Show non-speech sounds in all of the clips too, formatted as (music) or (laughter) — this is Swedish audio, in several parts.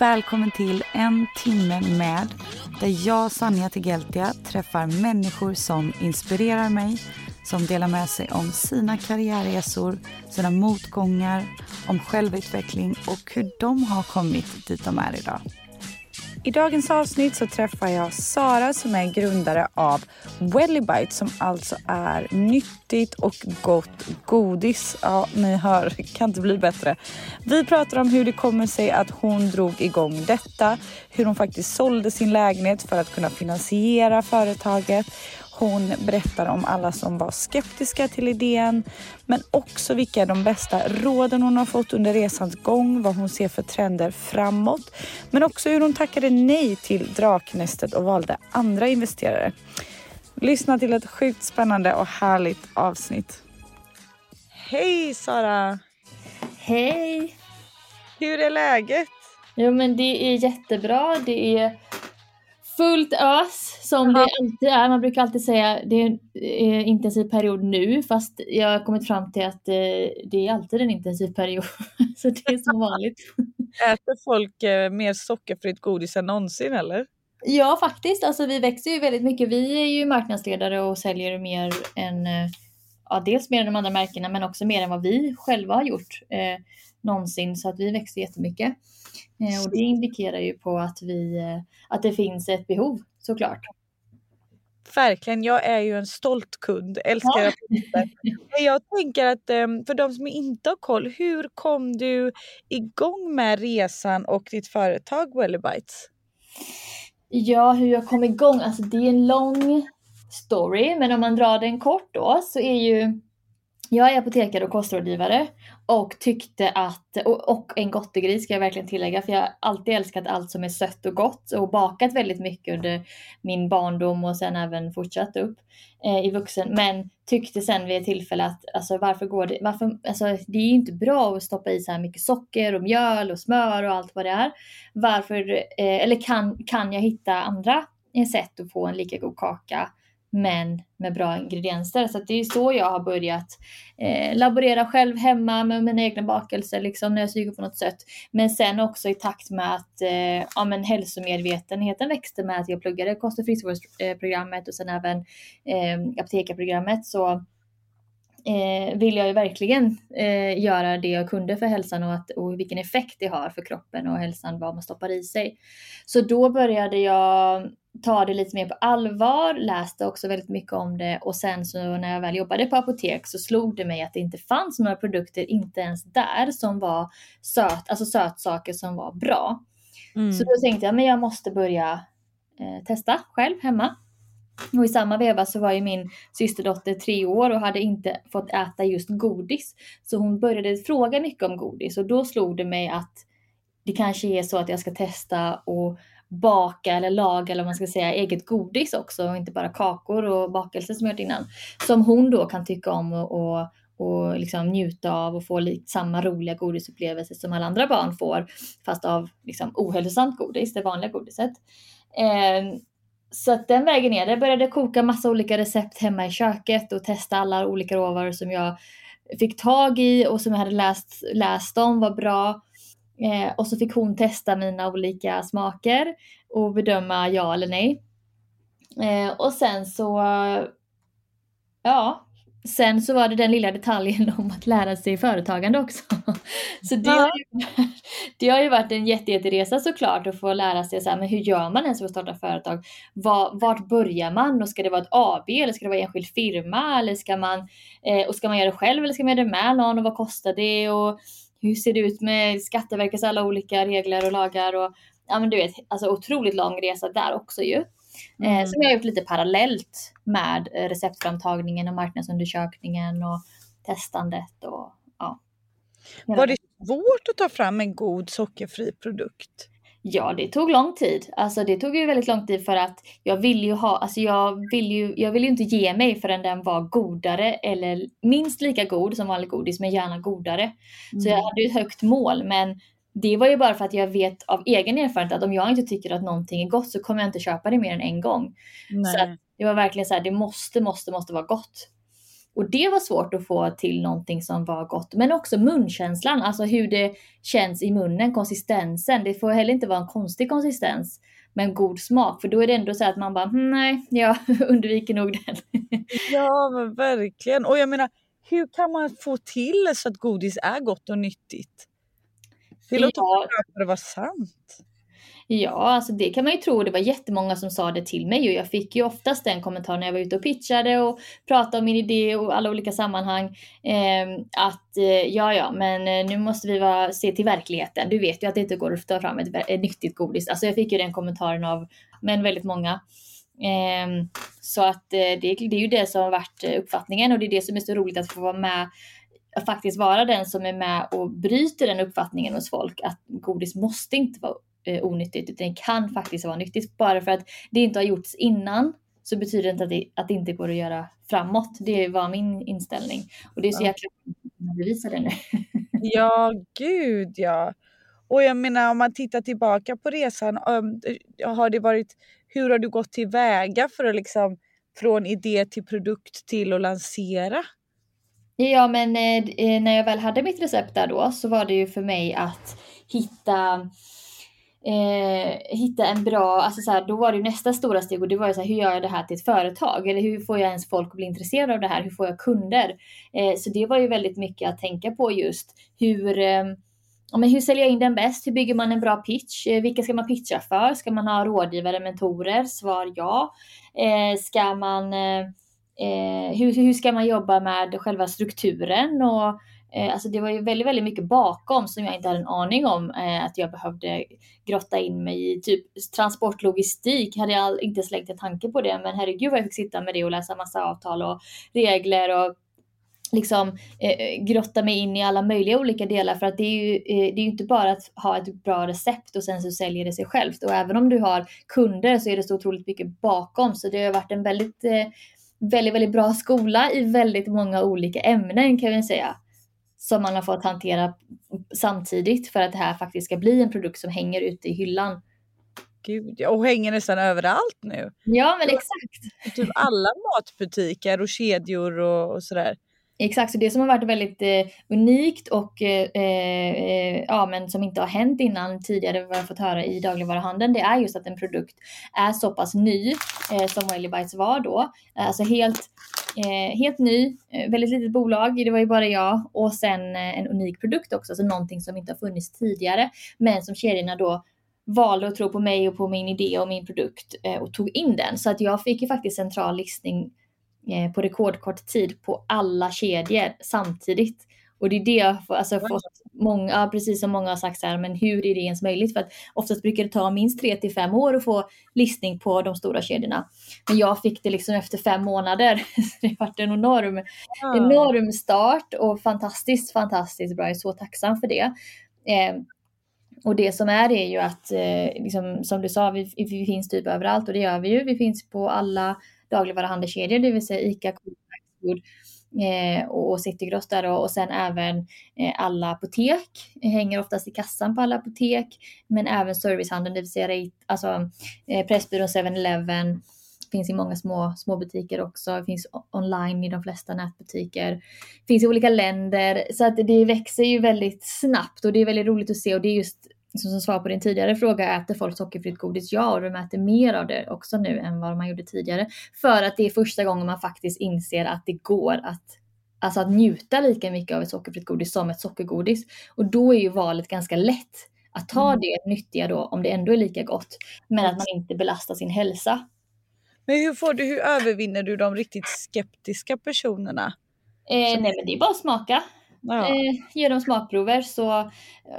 Välkommen till En timme med där jag, Sanja Tegeltia, träffar människor som inspirerar mig som delar med sig om sina karriärresor, sina motgångar, om självutveckling och hur de har kommit dit de är idag. I dagens avsnitt så träffar jag Sara som är grundare av Wellibite som alltså är nyttigt och gott godis. Ja, ni hör, (laughs) kan inte bli bättre. Vi pratar om hur det kommer sig att hon drog igång detta, hur hon faktiskt sålde sin lägenhet för att kunna finansiera företaget hon berättar om alla som var skeptiska till idén, men också vilka de bästa råden hon har fått under resans gång, vad hon ser för trender framåt, men också hur hon tackade nej till Draknästet och valde andra investerare. Lyssna till ett sjukt spännande och härligt avsnitt. Hej Sara! Hej! Hur är läget? Jo men det är jättebra. Det är fullt ös som det alltid är. Man brukar alltid säga det är en intensiv period nu fast jag har kommit fram till att eh, det är alltid en intensiv period. (laughs) Så det är som vanligt. (laughs) Äter folk eh, mer sockerfritt godis än någonsin eller? Ja faktiskt, alltså vi växer ju väldigt mycket. Vi är ju marknadsledare och säljer mer än, eh, ja dels mer än de andra märkena men också mer än vad vi själva har gjort eh, någonsin så att vi växer jättemycket. Eh, och det indikerar ju på att, vi, eh, att det finns ett behov såklart. Verkligen, jag är ju en stolt kund, älskar ja. Jag tänker att ehm, för de som inte har koll, hur kom du igång med resan och ditt företag Wellybites? Ja, hur jag kom igång, alltså det är en lång story, men om man drar den kort då så är ju jag är apotekare och kostrådgivare och tyckte att, och, och en gottegris ska jag verkligen tillägga, för jag har alltid älskat allt som är sött och gott och bakat väldigt mycket under min barndom och sen även fortsatt upp eh, i vuxen. Men tyckte sen vid ett tillfälle att alltså, varför går det, varför, alltså, det är ju inte bra att stoppa i så här mycket socker och mjöl och smör och allt vad det är. Varför, eh, eller kan, kan jag hitta andra eh, sätt att få en lika god kaka men med bra ingredienser. Så det är så jag har börjat eh, laborera själv hemma med mina egna bakelser liksom, när jag suger på något sött. Men sen också i takt med att eh, ja, men hälsomedvetenheten växte med att jag pluggade kost och friskvårdsprogrammet och sen även eh, apotekarprogrammet så eh, vill jag ju verkligen eh, göra det jag kunde för hälsan och, att, och vilken effekt det har för kroppen och hälsan vad man stoppar i sig. Så då började jag ta det lite mer på allvar, läste också väldigt mycket om det och sen så när jag väl jobbade på apotek så slog det mig att det inte fanns några produkter, inte ens där, som var söt, alltså sötsaker som var bra. Mm. Så då tänkte jag, men jag måste börja eh, testa själv hemma. Och i samma veva så var ju min systerdotter tre år och hade inte fått äta just godis. Så hon började fråga mycket om godis och då slog det mig att det kanske är så att jag ska testa och baka eller laga eller man ska säga eget godis också och inte bara kakor och bakelser som jag gjort innan. Som hon då kan tycka om och, och, och liksom njuta av och få lite samma roliga godisupplevelse som alla andra barn får fast av liksom ohälsosamt godis, det vanliga godiset. Eh, så att den vägen ner, jag började koka massa olika recept hemma i köket och testa alla olika råvaror som jag fick tag i och som jag hade läst, läst om var bra. Eh, och så fick hon testa mina olika smaker och bedöma ja eller nej. Eh, och sen så, ja, sen så var det den lilla detaljen om att lära sig företagande också. (laughs) Så det, har ju, (laughs) det har ju varit en jätteresa såklart att få lära sig så här, men hur gör man ens för att starta företag? Var, vart börjar man och ska det vara ett AB eller ska det vara enskild firma eller ska man, eh, och ska man göra det själv eller ska man göra det med någon och vad kostar det? Och, hur ser det ut med Skatteverkets alla olika regler och lagar och ja men du vet, alltså otroligt lång resa där också ju. Mm. som jag har gjort lite parallellt med receptframtagningen och marknadsundersökningen och testandet och ja. Var det svårt att ta fram en god sockerfri produkt? Ja, det tog lång tid. Alltså det tog ju väldigt lång tid för att jag vill ju ha, alltså jag vill ju, jag vill ju inte ge mig förrän den var godare eller minst lika god som vanlig godis men gärna godare. Mm. Så jag mm. hade ju ett högt mål men det var ju bara för att jag vet av egen erfarenhet att om jag inte tycker att någonting är gott så kommer jag inte köpa det mer än en gång. Nej. Så det var verkligen så här, det måste, måste, måste vara gott. Och det var svårt att få till någonting som var gott. Men också munkänslan, alltså hur det känns i munnen, konsistensen. Det får heller inte vara en konstig konsistens men god smak. För då är det ändå så att man bara, hm, nej, jag (laughs) undviker nog den. (laughs) ja, men verkligen. Och jag menar, hur kan man få till så att godis är gott och nyttigt? Det låter ja. som att det var sant. Ja, alltså det kan man ju tro. Det var jättemånga som sa det till mig och jag fick ju oftast den kommentaren när jag var ute och pitchade och pratade om min idé och alla olika sammanhang. Eh, att eh, ja, ja, men eh, nu måste vi vara, se till verkligheten. Du vet ju att det inte går att ta fram ett, ett nyttigt godis. Alltså jag fick ju den kommentaren av, men väldigt många. Eh, så att eh, det, det är ju det som har varit uppfattningen och det är det som är så roligt att få vara med faktiskt vara den som är med och bryter den uppfattningen hos folk att godis måste inte vara eh, onyttigt utan det kan faktiskt vara nyttigt. Bara för att det inte har gjorts innan så betyder det inte att det, att det inte går att göra framåt. Det var min inställning. Och det är så jäkla att bevisa det nu. (laughs) ja, gud ja. Och jag menar om man tittar tillbaka på resan, um, har det varit, hur har du gått tillväga för att liksom från idé till produkt till att lansera? Ja, men eh, eh, när jag väl hade mitt recept där då så var det ju för mig att hitta eh, hitta en bra, alltså så här, då var det ju nästa stora steg och det var ju så här, hur gör jag det här till ett företag? Eller hur får jag ens folk att bli intresserade av det här? Hur får jag kunder? Eh, så det var ju väldigt mycket att tänka på just hur eh, men hur säljer jag in den bäst? Hur bygger man en bra pitch? Eh, vilka ska man pitcha för? Ska man ha rådgivare, mentorer? Svar ja. Eh, ska man eh, eh, hur, hur ska man jobba med själva strukturen? Och eh, alltså det var ju väldigt, väldigt mycket bakom som jag inte hade en aning om eh, att jag behövde grotta in mig i. Typ transportlogistik hade jag inte slängt en tanke på det, men herregud vad jag fick sitta med det och läsa massa avtal och regler och liksom eh, grotta mig in i alla möjliga olika delar. För att det är ju eh, det är inte bara att ha ett bra recept och sen så säljer det sig självt. Och även om du har kunder så är det så otroligt mycket bakom. Så det har varit en väldigt eh, väldigt, väldigt bra skola i väldigt många olika ämnen kan vi säga. Som man har fått hantera samtidigt för att det här faktiskt ska bli en produkt som hänger ute i hyllan. Gud, och hänger nästan överallt nu. Ja men exakt. Typ alla matbutiker och kedjor och, och sådär. Exakt, så det som har varit väldigt eh, unikt och eh, eh, ja, men som inte har hänt innan tidigare vad jag fått höra i dagligvaruhandeln, det är just att en produkt är så pass ny eh, som Wiley Bites var då. Eh, alltså helt, eh, helt ny, eh, väldigt litet bolag, det var ju bara jag och sen eh, en unik produkt också, alltså någonting som inte har funnits tidigare, men som kedjorna då valde att tro på mig och på min idé och min produkt och tog in den. Så att jag fick ju faktiskt central listning på rekordkort tid på alla kedjor samtidigt. Och det är det jag får, alltså, fått många, precis som många har sagt så här, men hur är det ens möjligt? För att oftast brukar det ta minst tre till fem år att få listning på de stora kedjorna. Men jag fick det liksom efter fem månader. (laughs) det har varit en enorm, ja. enorm start och fantastiskt, fantastiskt bra. Jag är så tacksam för det. Eh, och det som är är ju att, eh, liksom, som du sa, vi, vi finns typ överallt och det gör vi ju. Vi finns på alla dagligvaruhandelskedjor, det vill säga ICA, Coop, eh, och Citygross där och, och sen även eh, alla apotek hänger oftast i kassan på alla apotek, men även servicehandeln, det vill säga alltså, eh, Pressbyrån 7-Eleven, finns i många små, små butiker också. Finns online i de flesta nätbutiker. finns i olika länder. Så att det växer ju väldigt snabbt och det är väldigt roligt att se och det är just som svar på din tidigare fråga, äter folk sockerfritt godis? Ja, och de äter mer av det också nu än vad man gjorde tidigare. För att det är första gången man faktiskt inser att det går att, alltså att njuta lika mycket av ett sockerfritt godis som ett sockergodis. Och då är ju valet ganska lätt att ta mm. det nyttiga då, om det ändå är lika gott, men att man inte belastar sin hälsa. Men hur, får du, hur övervinner du de riktigt skeptiska personerna? Eh, nej men det är bara att smaka. Ja. eh, ge dem smakprover så, eh,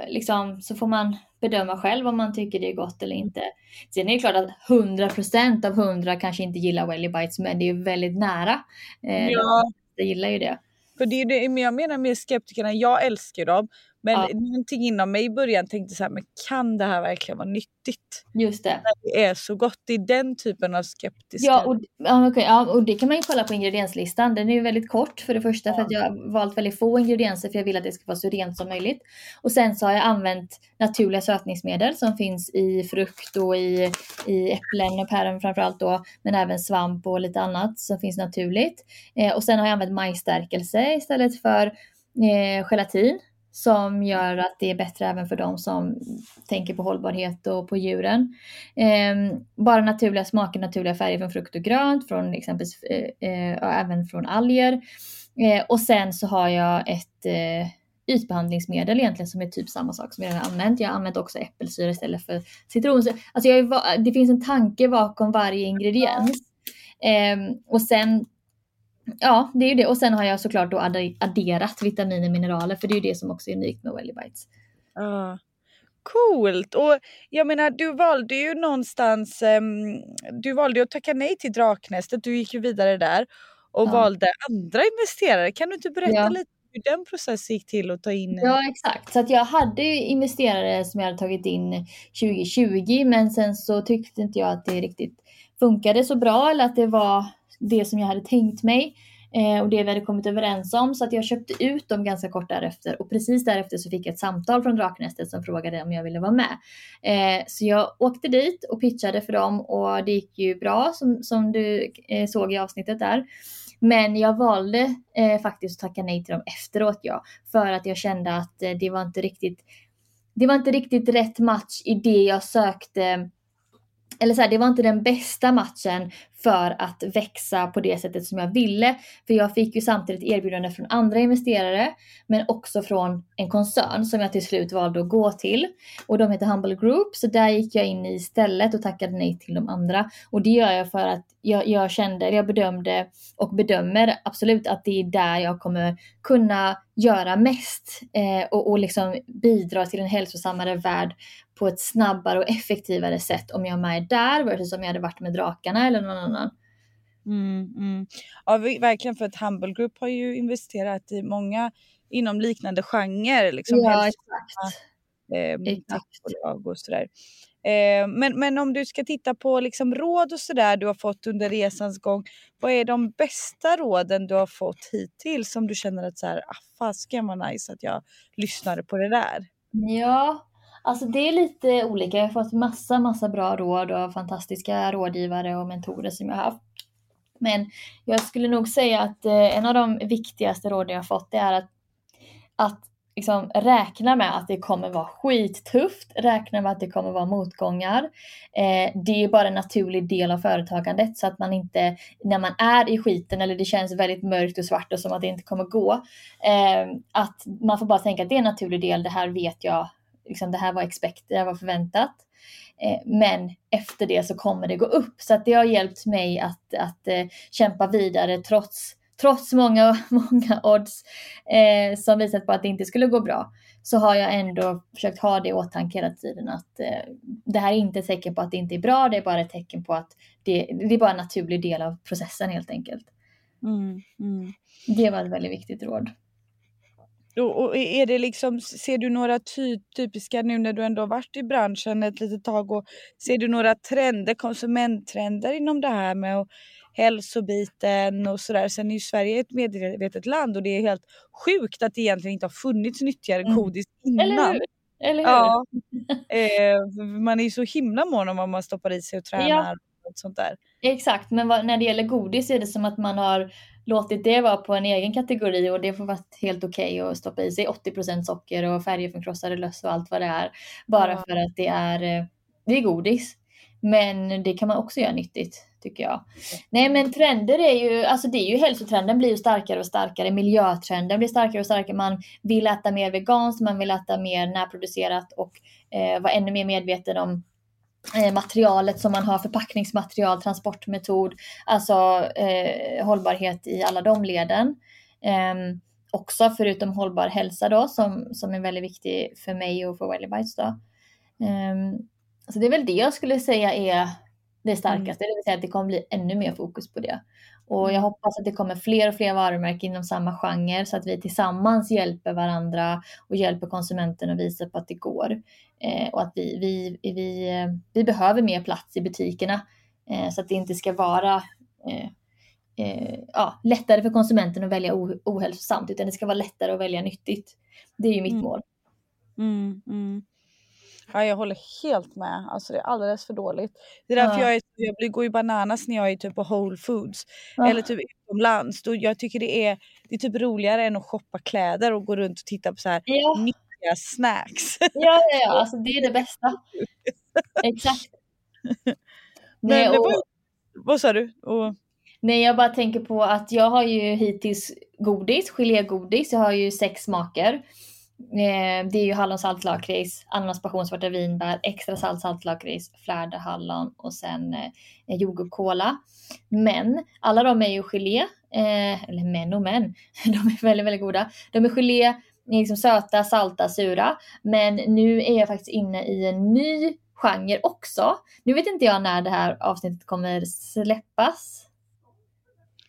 liksom, så får man bedöma själv om man tycker det är gott eller inte. Sen är det klart att 100% av 100 kanske inte gillar Welly Bites men det är väldigt nära. Eh, ja. De gillar ju det. För det är det jag menar med skeptikerna, jag älskar dem men ja. någonting inom mig i början tänkte så här, men kan det här verkligen vara nyttigt? Just det. När det är så gott. Det är den typen av skeptiska. Ja och, ja, okay, ja, och det kan man ju kolla på ingredienslistan. Den är ju väldigt kort för det första ja. för att jag har valt väldigt få ingredienser för jag vill att det ska vara så rent som möjligt. Och sen så har jag använt naturliga sötningsmedel som finns i frukt och i, i äpplen och päron framförallt då. Men även svamp och lite annat som finns naturligt. Eh, och sen har jag använt majsstärkelse istället för eh, gelatin som gör att det är bättre även för de som tänker på hållbarhet och på djuren. Eh, bara naturliga smaker, naturliga färger från frukt och grönt, från exempelvis eh, eh, även från alger. Eh, och sen så har jag ett eh, ytbehandlingsmedel egentligen som är typ samma sak som jag redan använt. Jag har använt också äppelsyra istället för citronsyra. Alltså jag det finns en tanke bakom varje ingrediens. Eh, och sen Ja, det är ju det. Och sen har jag såklart då adderat vitaminer och mineraler för det är ju det som också är unikt med Welly Bites. Ja. Coolt! Och jag menar du valde ju någonstans, um, du valde att tacka nej till Draknästet, du gick ju vidare där och ja. valde andra investerare. Kan du inte berätta ja. lite hur den processen gick till att ta in? Ja exakt, så att jag hade investerare som jag hade tagit in 2020 men sen så tyckte inte jag att det riktigt funkade så bra eller att det var det som jag hade tänkt mig eh, och det vi hade kommit överens om. Så att jag köpte ut dem ganska kort därefter och precis därefter så fick jag ett samtal från Draknästet som frågade om jag ville vara med. Eh, så jag åkte dit och pitchade för dem och det gick ju bra som, som du eh, såg i avsnittet där. Men jag valde eh, faktiskt att tacka nej till dem efteråt ja. För att jag kände att eh, det var inte riktigt det var inte riktigt rätt match i det jag sökte eller så här, det var inte den bästa matchen för att växa på det sättet som jag ville. För jag fick ju samtidigt erbjudande från andra investerare men också från en koncern som jag till slut valde att gå till. Och de heter Humble Group så där gick jag in i istället och tackade nej till de andra. Och det gör jag för att jag, jag kände, jag bedömde och bedömer absolut att det är där jag kommer kunna göra mest eh, och, och liksom bidra till en hälsosammare värld på ett snabbare och effektivare sätt om jag är med där versus om jag hade varit med drakarna eller någon annan. Mm, mm. Ja verkligen för att Humble Group har ju investerat i många inom liknande genre. Liksom ja exakt. Eh, exakt. och sådär. Eh, men, men om du ska titta på liksom råd och sådär du har fått under resans gång. Vad är de bästa råden du har fått hittills som du känner att så här, ah, fasiken vad nice att jag lyssnade på det där? Ja, Alltså det är lite olika. Jag har fått massa, massa bra råd och fantastiska rådgivare och mentorer som jag har haft. Men jag skulle nog säga att eh, en av de viktigaste råden jag fått är att, att liksom räkna med att det kommer vara skittufft, räkna med att det kommer vara motgångar. Eh, det är bara en naturlig del av företagandet så att man inte, när man är i skiten eller det känns väldigt mörkt och svart och som att det inte kommer gå, eh, att man får bara tänka att det är en naturlig del, det här vet jag liksom, det här var expect, det här var förväntat. Eh, men efter det så kommer det gå upp. Så att det har hjälpt mig att, att eh, kämpa vidare trots, trots många, (laughs) många odds eh, som visat på att det inte skulle gå bra. Så har jag ändå försökt ha det i åtanke hela tiden att eh, det här är inte ett tecken på att det inte är bra, det är bara ett tecken på att det, det är bara en naturlig del av processen helt enkelt. Mm, mm. Det var ett väldigt viktigt råd. Och, är det liksom, ser du några ty typiska nu när du ändå varit i branschen ett litet tag och ser du några trender, konsumenttrender inom det här med och hälsobiten och sådär. Sen är ju Sverige ett medvetet land och det är helt sjukt att det egentligen inte har funnits nyttigare mm. godis innan. Eller hur? Eller hur? Ja. eh, man är ju så himla mån om vad man stoppar i sig och tränar. Ja. Och sånt där. Exakt, men vad, när det gäller godis är det som att man har låtit det vara på en egen kategori och det får vara helt okej okay att stoppa i sig 80% socker och färger från krossade löss och allt vad det är. Bara ja. för att det är, eh, det är godis. Men det kan man också göra nyttigt tycker jag. Nej men trender är ju, alltså det är ju hälsotrenden blir ju starkare och starkare. Miljötrenden blir starkare och starkare. Man vill äta mer veganskt, man vill äta mer närproducerat och eh, vara ännu mer medveten om materialet som man har, förpackningsmaterial, transportmetod, alltså eh, hållbarhet i alla de leden. Eh, också förutom hållbar hälsa då som, som är väldigt viktig för mig och för Wellybites då. Um, så det är väl det jag skulle säga är det starkaste, mm. det vill säga att det kommer bli ännu mer fokus på det. Och jag mm. hoppas att det kommer fler och fler varumärken inom samma genre så att vi tillsammans hjälper varandra och hjälper konsumenten och visar på att det går. Eh, och att vi, vi, vi, vi behöver mer plats i butikerna eh, så att det inte ska vara eh, eh ja, lättare för konsumenten att välja ohälsosamt utan det ska vara lättare att välja nyttigt. Det är ju mitt mm. mål. Mm, mm. Ja, jag håller helt med. Alltså det är alldeles för dåligt. Det är därför ja. jag, är, jag går ju bananas när jag är typ på Whole Foods. Ja. Eller typ utomlands. Då jag tycker det är, det är typ roligare än att shoppa kläder och gå runt och titta på så här ja. nyttiga snacks. Ja, ja, ja. Alltså det är det bästa. (laughs) Exakt. Nej, Men, och... var, vad sa du? Och... Nej, jag bara tänker på att jag har ju hittills godis, gelégodis. Jag har ju sex smaker. Eh, det är ju hallon saltlakrits, ananas passionsvarta vinbär, extra salt saltlakrits, flärda hallon och sen eh, jordgubbskola. Men alla de är ju gelé, eh, eller men och men, (laughs) de är väldigt, väldigt goda. De är gelé, liksom söta, salta, sura. Men nu är jag faktiskt inne i en ny genre också. Nu vet inte jag när det här avsnittet kommer släppas.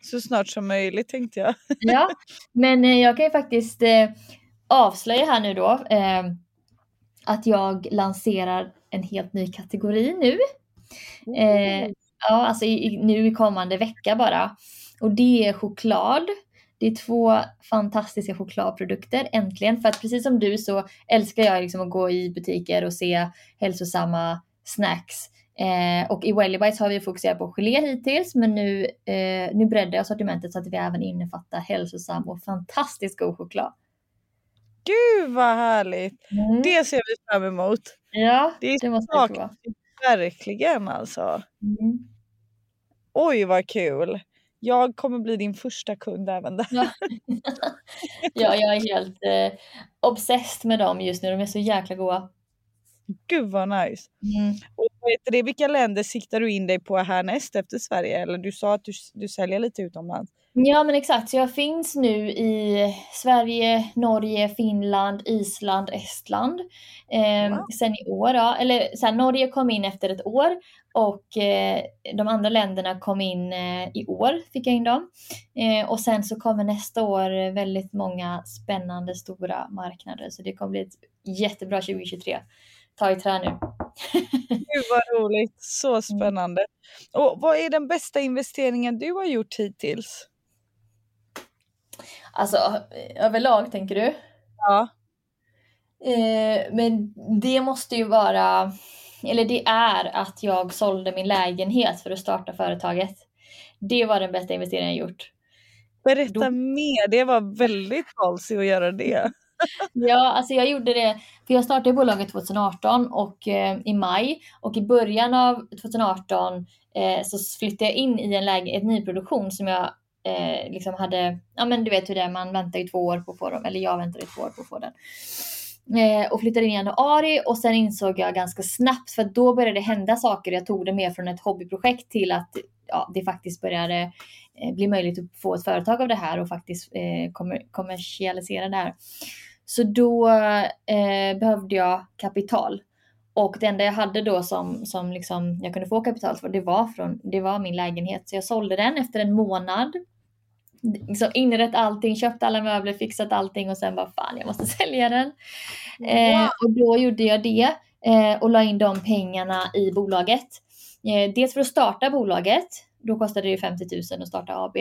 Så snart som möjligt tänkte jag. ja, men eh, jag kan ju faktiskt eh, avslöja här nu då eh, att jag lanserar en helt ny kategori nu. Eh, ja, alltså i, nu i kommande vecka bara. Och det är choklad. Det är två fantastiska chokladprodukter äntligen. För att precis som du så älskar jag liksom att gå i butiker och se hälsosamma snacks. Eh, och i Wellybites har vi fokuserat på gelé hittills men nu, eh, nu breddar jag sortimentet så att vi även innefattar hälsosam och fantastiskt god choklad. Gud vad härligt! Mm. Det ser vi fram emot. Ja, det, det måste jag prova. Verkligen alltså. Mm. Oj vad kul! Jag kommer bli din första kund även där. Ja, (laughs) (laughs) ja jag är helt eh, obsessed med dem just nu. De är så jäkla goda. Gud vad nice. Mm. Och vet det, vilka länder siktar du in dig på härnäst efter Sverige? Eller du sa att du, du säljer lite utomlands. Ja men exakt, så jag finns nu i Sverige, Norge, Finland, Island, Estland. Eh, wow. Sen i år, ja. eller så här, Norge kom in efter ett år och eh, de andra länderna kom in eh, i år, fick jag in dem. Eh, och sen så kommer nästa år väldigt många spännande stora marknader så det kommer bli ett jättebra 2023. Ta i trä nu. (laughs) Gud vad roligt, så mm. spännande. Mm. Och vad är den bästa investeringen du har gjort hittills? Alltså överlag tänker du? Ja. Eh, men det måste ju vara, eller det är att jag sålde min lägenhet för att starta företaget. Det var den bästa investeringen jag gjort. Berätta Då... mer, det var väldigt falskt att göra det ja, alltså jag gjorde det, för jag startade bolaget 2018 och eh, i maj och i början av 2018 eh, så flyttade jag in i en ett nyproduktion som jag eh, liksom hade, ja men du vet hur det är, man väntar ju två år på att få dem, eller jag väntade två år på att få den. Eh, och flyttade in i januari och sen insåg jag ganska snabbt, för då började det hända saker. Jag tog det mer från ett hobbyprojekt till att ja, det faktiskt började eh, bli möjligt att få ett företag av det här och faktiskt eh, kommer, kommersialisera det här. Så då eh, behövde jag kapital. Och det enda jag hade då som, som liksom jag kunde få kapital för, det var, från, det var min lägenhet. Så jag sålde den efter en månad liksom inrett allting, köpt alla möbler, fixat allting och sen bara fan jag måste (laughs) sälja den. Eh, och då gjorde jag det eh, och la in de pengarna i bolaget. Eh, dels för att starta bolaget, då kostade det 50 000 att starta AB.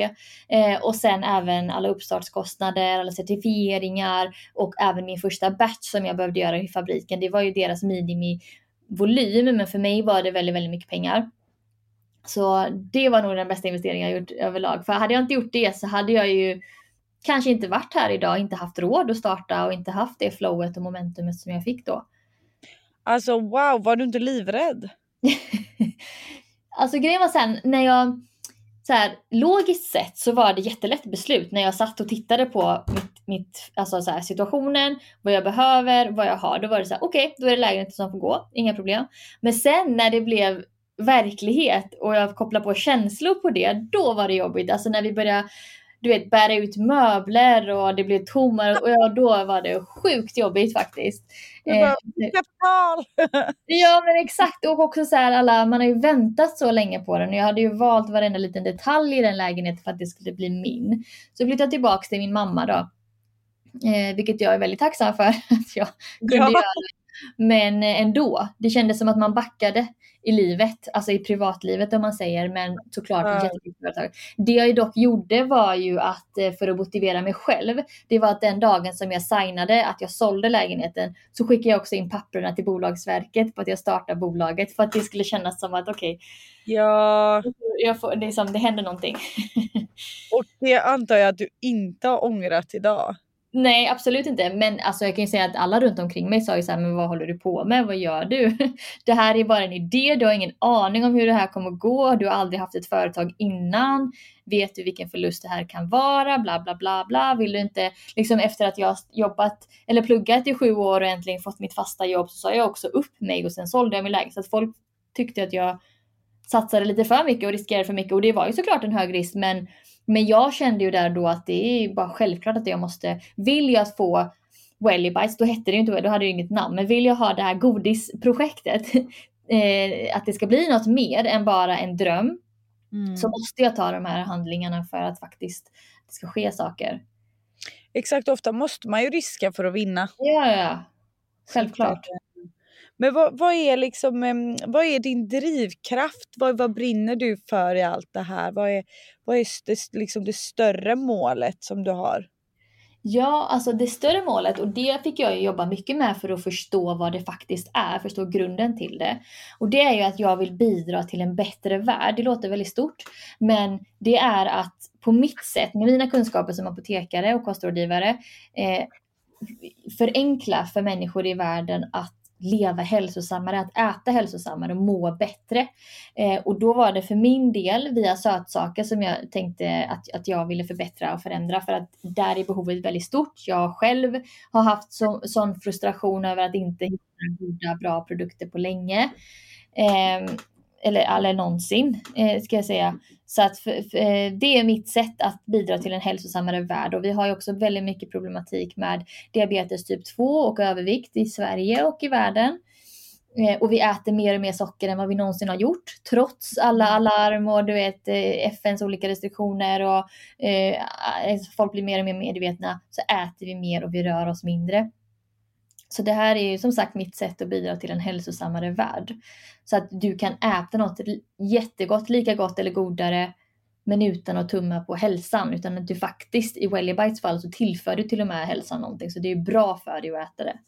Eh, och sen även alla uppstartskostnader, alla certifieringar och även min första batch som jag behövde göra i fabriken. Det var ju deras minimivolym men för mig var det väldigt, väldigt mycket pengar. Så det var nog den bästa investeringen jag gjort överlag. För hade jag inte gjort det så hade jag ju kanske inte varit här idag, inte haft råd att starta och inte haft det flowet och momentumet som jag fick då. Alltså wow, var du inte livrädd? (laughs) alltså grejen var sen när jag så här, logiskt sett så var det jättelätt beslut när jag satt och tittade på mitt, mitt, alltså så här, situationen, vad jag behöver, vad jag har. Då var det så här, okej, okay, då är det lägenheten som får gå, inga problem. Men sen när det blev verklighet och jag kopplar på känslor på det, då var det jobbigt. Alltså när vi började du vet, bära ut möbler och det blev tommare och ja, då var det sjukt jobbigt faktiskt. Eh, (laughs) kapital! ja men exakt och också så här alla, man har ju väntat så länge på den och jag hade ju valt varenda liten detalj i den lägenheten för att det skulle bli min. Så flyttade tillbaka till min mamma då. Eh, vilket jag är väldigt tacksam för (laughs) att jag kunde ja. göra. Men ändå, det kändes som att man backade i livet, alltså i privatlivet om man säger, men såklart ja. företag. Det jag dock gjorde var ju att, eh, för att motivera mig själv, det var att den dagen som jag signade att jag sålde lägenheten så skickade jag också in papperna till Bolagsverket på att jag startar bolaget för att det skulle kännas som att okej, okay, Ja. Jag får, det, är som, det händer någonting. (laughs) Och det antar jag att du inte har ångrat idag? Nej, absolut inte. Men alltså, jag kan ju säga att alla runt omkring mig sa ju så här, men vad håller du på med? Vad gör du? (laughs) Det här är bara en idé. Du har ingen aning om hur det här kommer att gå. Du har aldrig haft ett företag innan. Vet du vilken förlust det här kan vara? Bla, bla, bla, bla. Vill du inte, liksom efter att jag jobbat eller pluggat i sju år och äntligen fått mitt fasta jobb så sa jag också upp mig och sen sålde jag min lägenhet. Så att folk tyckte att jag satsade lite för mycket och riskerade för mycket och det var ju såklart en hög risk men men jag kände ju där då att det är bara självklart att jag måste, vill jag få Welly Bites, då hette det ju inte då hade det inget namn, men vill jag ha det här godisprojektet, (laughs) eh, att det ska bli något mer än bara en dröm, mm. så måste jag ta de här handlingarna för att faktiskt det ska ske saker. Exakt, ofta måste man ju riska för att vinna. Ja, ja. Självklart. Men vad, vad, är liksom, vad är din drivkraft? Vad, vad brinner du för i allt det här? Vad är, vad är det, liksom det större målet som du har? Ja, alltså det större målet och det fick jag jobba mycket med för att förstå vad det faktiskt är, förstå grunden till det. Och det är ju att jag vill bidra till en bättre värld. Det låter väldigt stort, men det är att på mitt sätt, med mina kunskaper som apotekare och kostrådgivare, eh, förenkla för människor i världen att leva hälsosammare, att äta hälsosammare och må bättre. Eh, och då var det för min del via sötsaker som jag tänkte att, att jag ville förbättra och förändra för att där är behovet väldigt stort. Jag själv har haft så, sån frustration över att inte hitta goda, bra produkter på länge. Eh, eller, eller någonsin eh, ska jag säga. Så att för, för, eh, det är mitt sätt att bidra till en hälsosammare värld och vi har ju också väldigt mycket problematik med diabetes typ 2 och övervikt i Sverige och i världen. Eh, och vi äter mer och mer socker än vad vi någonsin har gjort trots alla alarm och du vet eh, FNs olika restriktioner och eh, folk blir mer och mer medvetna så äter vi mer och vi rör oss mindre. Så det här är ju som sagt mitt sätt att bidra till en hälsosammare värld. Så att du kan äta något jättegott, lika gott eller godare men utan att tumma på hälsan. Utan att du faktiskt, i WellyBites fall, så tillför du till och med hälsan någonting. Så det är bra för dig att äta det.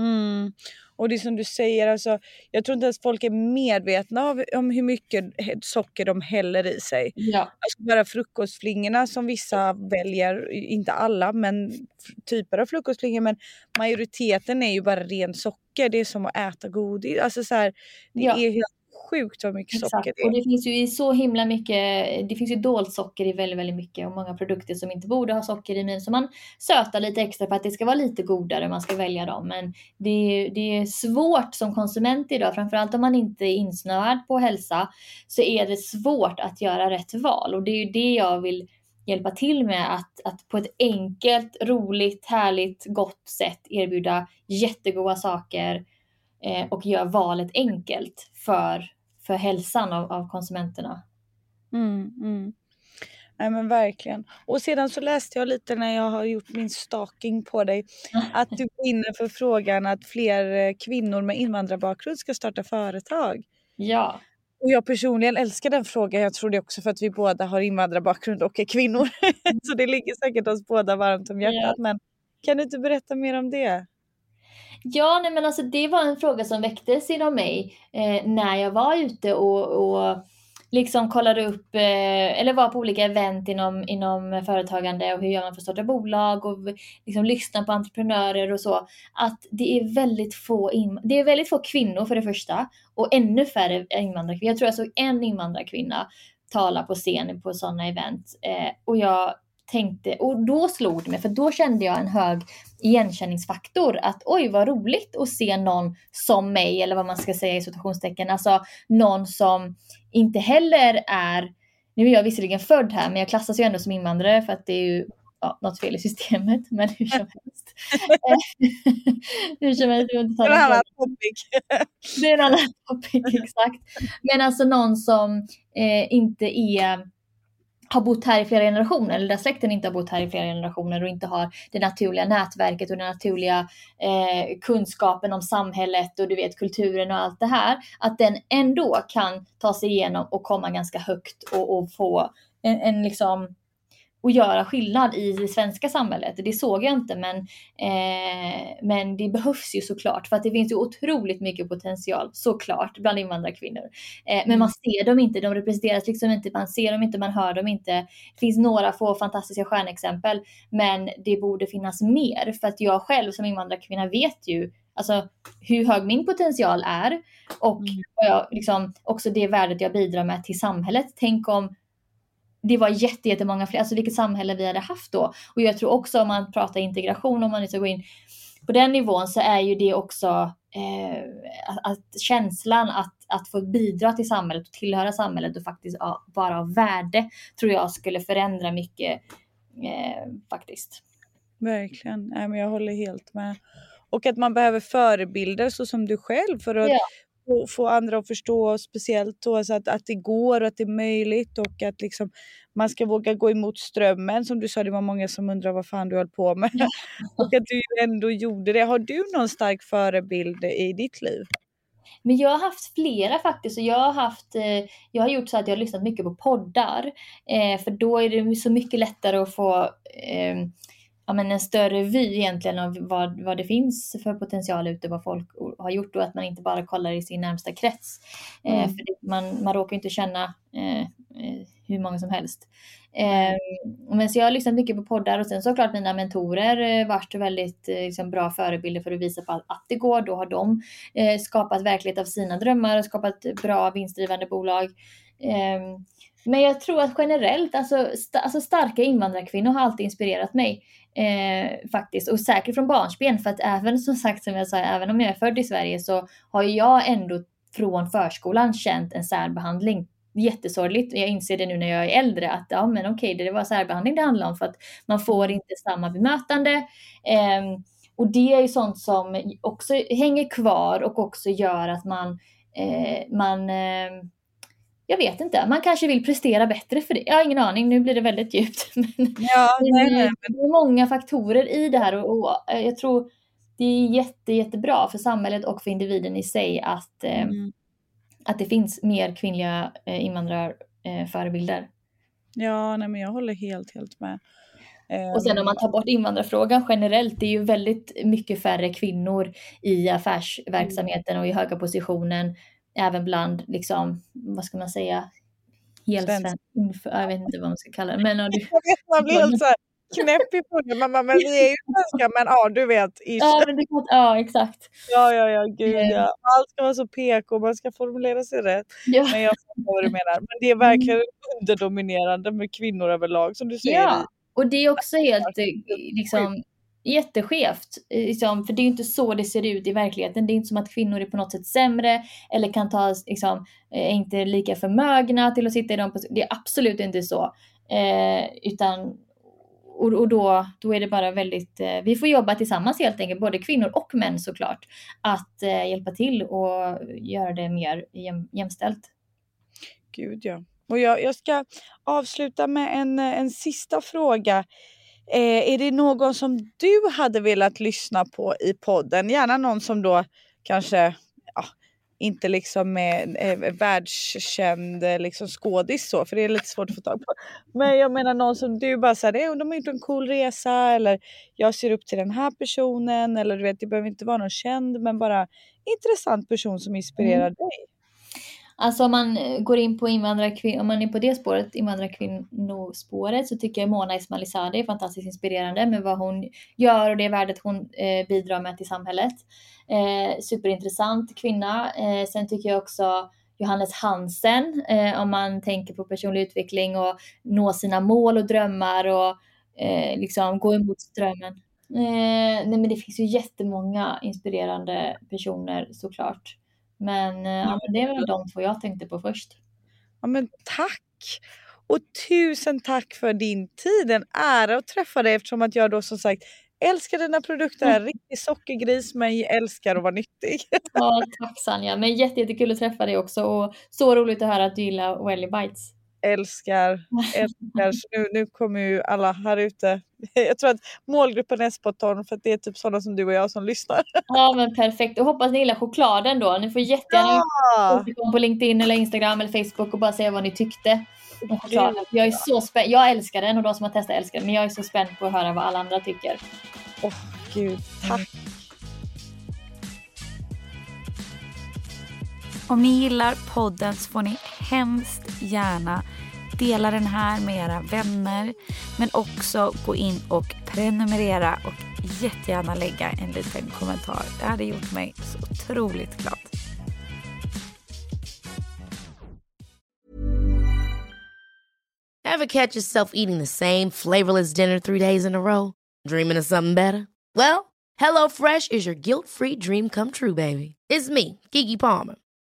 Mm. Och det som du säger, alltså, jag tror inte ens folk är medvetna av, om hur mycket socker de häller i sig. Ja. Alltså bara frukostflingorna som vissa väljer, inte alla men typer av frukostflingor men majoriteten är ju bara ren socker. Det är som att äta godis. Alltså så här, det ja. är helt sjukt vad mycket Exakt. socker det är. Och det finns ju så himla mycket, det finns ju dolt socker i väldigt, väldigt mycket och många produkter som inte borde ha socker i men som man sötar lite extra för att det ska vara lite godare man ska välja dem. Men det är, det är svårt som konsument idag, framförallt om man inte är insnöad på hälsa, så är det svårt att göra rätt val och det är ju det jag vill hjälpa till med att, att på ett enkelt, roligt, härligt, gott sätt erbjuda jättegoda saker eh, och göra valet enkelt för för hälsan av, av konsumenterna. Mm, mm. Nej men verkligen. Och sedan så läste jag lite när jag har gjort min stalking på dig (laughs) att du brinner för frågan att fler eh, kvinnor med invandrarbakgrund ska starta företag. Ja. Och jag personligen älskar den frågan. Jag tror det också för att vi båda har invandrarbakgrund och är kvinnor. (laughs) så det ligger säkert oss båda varmt om hjärtat. Ja. Men kan du inte berätta mer om det? Ja, nej men alltså det var en fråga som väcktes inom mig eh, när jag var ute och, och liksom kollade upp eh, eller var på olika event inom, inom företagande och hur gör man för att starta bolag och liksom lyssna på entreprenörer och så. Att det är väldigt få, in, det är väldigt få kvinnor för det första och ännu färre invandrarkvinnor. Jag tror jag såg en invandrarkvinna tala på scen på sådana event eh, och jag tänkte, och då slog det mig, för då kände jag en hög igenkänningsfaktor. Att oj vad roligt att se någon som mig, eller vad man ska säga i situationstecken. Alltså någon som inte heller är nu är jag visserligen född här men jag klassas ju ändå som invandrare för att det är ju ja, något fel i systemet, men hur som (laughs) helst. (laughs) hur som helst, det är en annan topic. det är en annan topic, (laughs) exakt. Men alltså någon som eh, inte är har bott här i flera generationer eller där släkten inte har bott här i flera generationer och inte har det naturliga nätverket och den naturliga eh, kunskapen om samhället och du vet kulturen och allt det här. Att den ändå kan ta sig igenom och komma ganska högt och, och få en, en liksom och göra skillnad i det svenska samhället. Det såg jag inte men, eh, men det behövs ju såklart för att det finns ju otroligt mycket potential såklart bland invandrarkvinnor. Eh, men mm. man ser dem inte, de representeras liksom inte, man ser dem inte, man hör dem inte. Det finns några få fantastiska stjärnexempel men det borde finnas mer för att jag själv som invandrarkvinna vet ju alltså hur hög min potential är och mm. jag, liksom, också det värdet jag bidrar med till samhället. Tänk om det var jättemånga fler, alltså vilket samhälle vi hade haft då. Och jag tror också om man pratar integration, om man ska gå in på den nivån så är ju det också eh, att, känslan att, att få bidra till samhället och tillhöra samhället och faktiskt ja, vara av värde tror jag skulle förändra mycket eh, faktiskt. Verkligen, Nej, men jag håller helt med. Och att man behöver förebilder så som du själv för att ja få, få andra att förstå, speciellt då, alltså att, att det går och att det är möjligt och att liksom, man ska våga gå emot strömmen. Som du sa, det var många som undrar vad fan du höll på med. (laughs) Och att du ändå gjorde det. Har du någon stark förebild i ditt liv? Men jag har haft flera faktiskt. Och jag, har haft, eh, jag har gjort så att jag har lyssnat mycket på poddar. Eh, för då är det så mycket lättare att få eh, ja, men en större vy egentligen av vad, vad det finns för potential ute, vad folk har gjort och att man inte bara kollar i sin närmsta krets. Eh, mm. Eh, för man, man råkar inte känna eh, eh, hur många som helst. Eh, men så jag har lyssnat mycket på poddar och sen såklart mina mentorer eh, varit väldigt eh, liksom, bra förebilder för att visa på att, det går. Då har de skapat verklighet av sina drömmar och skapat bra vinstdrivande bolag. Ehm, men jag tror att generellt, alltså, st alltså starka invandrarkvinnor har alltid inspirerat mig. Eh, faktiskt. Och säkert från barnsben för att även som sagt som jag sa, även om jag är född i Sverige så har jag ändå från förskolan känt en särbehandling. Jättesorgligt. Jag inser det nu när jag är äldre att ja men okej det var särbehandling det handlade om för att man får inte samma bemötande. Eh, och det är ju sånt som också hänger kvar och också gör att man, eh, man eh, jag vet inte, man kanske vill prestera bättre för det. Jag har ingen aning, nu blir det väldigt djupt. (laughs) Men, ja, nej, nej. Det är många faktorer i det här och, och, jag tror det är jätte, jättebra för samhället och för individen i sig att, eh, mm. att det finns mer kvinnliga eh, invandrarförebilder. Eh, ja, nej, men jag håller helt, helt med. Och sen om man tar bort invandrarfrågan generellt, det är ju väldigt mycket färre kvinnor i affärsverksamheten och i höga positionen även bland, liksom, vad ska man säga, helsvensk Jag vet inte vad man ska kalla det. Men, du, man blir helt så här knäpp i munnen. Man men vi är ju svenska men ja du vet. Ja, men det, ja exakt. Ja ja ja gud ja. Allt ska vara så PK, man ska formulera sig rätt. Ja. Men jag fattar vad du menar. Men det är verkligen mm. underdominerande med kvinnor överlag som du säger. Ja, och det är också helt eh, liksom jätteskevt. Eh, liksom, för det är ju inte så det ser ut i verkligheten. Det är inte som att kvinnor är på något sätt sämre eller kan ta, liksom, är inte lika förmögna till att sitta i de Det är absolut inte så. Eh, utan, och, och då, då är det bara väldigt, eh, vi får jobba tillsammans helt enkelt, både kvinnor och män såklart, att eh, hjälpa till och göra det mer jäm, jämställt. Gud ja. Och jag, jag ska avsluta med en, eh, en sista fråga. Eh, är det någon som du hade velat lyssna på i podden? Gärna någon som då kanske ja, inte liksom är eh, världskänd liksom skådis så, för det är lite svårt att få tag på. Men jag menar någon som du bara säger, de har gjort en cool resa eller jag ser upp till den här personen eller du vet, det behöver inte vara någon känd men bara intressant person som inspirerar mm. dig. Alltså om man eh, går in på invandrarkvinnor, om man är på det spåret, invandrarkvinnospåret, så tycker jag Mona Ismailzadeh är fantastiskt inspirerande med vad hon gör och det värdet hon eh, bidrar med till samhället. Eh, superintressant kvinna. Eh, sen tycker jag också Johannes Hansen, eh, om man tänker på personlig utveckling och nå sina mål och drömmar och eh, liksom gå emot strömmen. Eh, nej men det finns ju jättemånga inspirerande personer såklart. Men, eh, ja, men det väl de två jag tänkte på först. Ja men tack! Och tusen tack för din tid. En ära att träffa dig eftersom att jag då som sagt älskar dina produkter. Mm. Riktig sockergris men älskar att vara nyttig. Ja, tack Sanja. Men jättekul att träffa dig också och så roligt att höra att du gillar Welly Bites älskar, (laughs) älskar. Så nu, nu kommer ju alla här ute. (laughs) Jag tror att målgruppen är spot on för att det är typ sådana som du och jag som lyssnar. (laughs) Ja men perfekt och hoppas ni gillar chokladen då. Ni får jättegärna ja! på LinkedIn eller Instagram eller Facebook och bara säga vad ni tyckte. Jag är så spänd. Jag älskar den och de som har testat älskar den men jag är så spänd på att höra vad alla andra tycker. Åh oh, gud, tack. Om ni gillar podden så får ni hemskt gärna dela den här med era vänner men också gå in och prenumerera och jättegärna lägga en liten kommentar. Det hade gjort mig så otroligt glad. Have catch yourself eating the same flavorless dinner three days in a row? Dreaming of something better? Well, hello fresh is your guilt free dream come true baby. It's me, Gigi Palmer.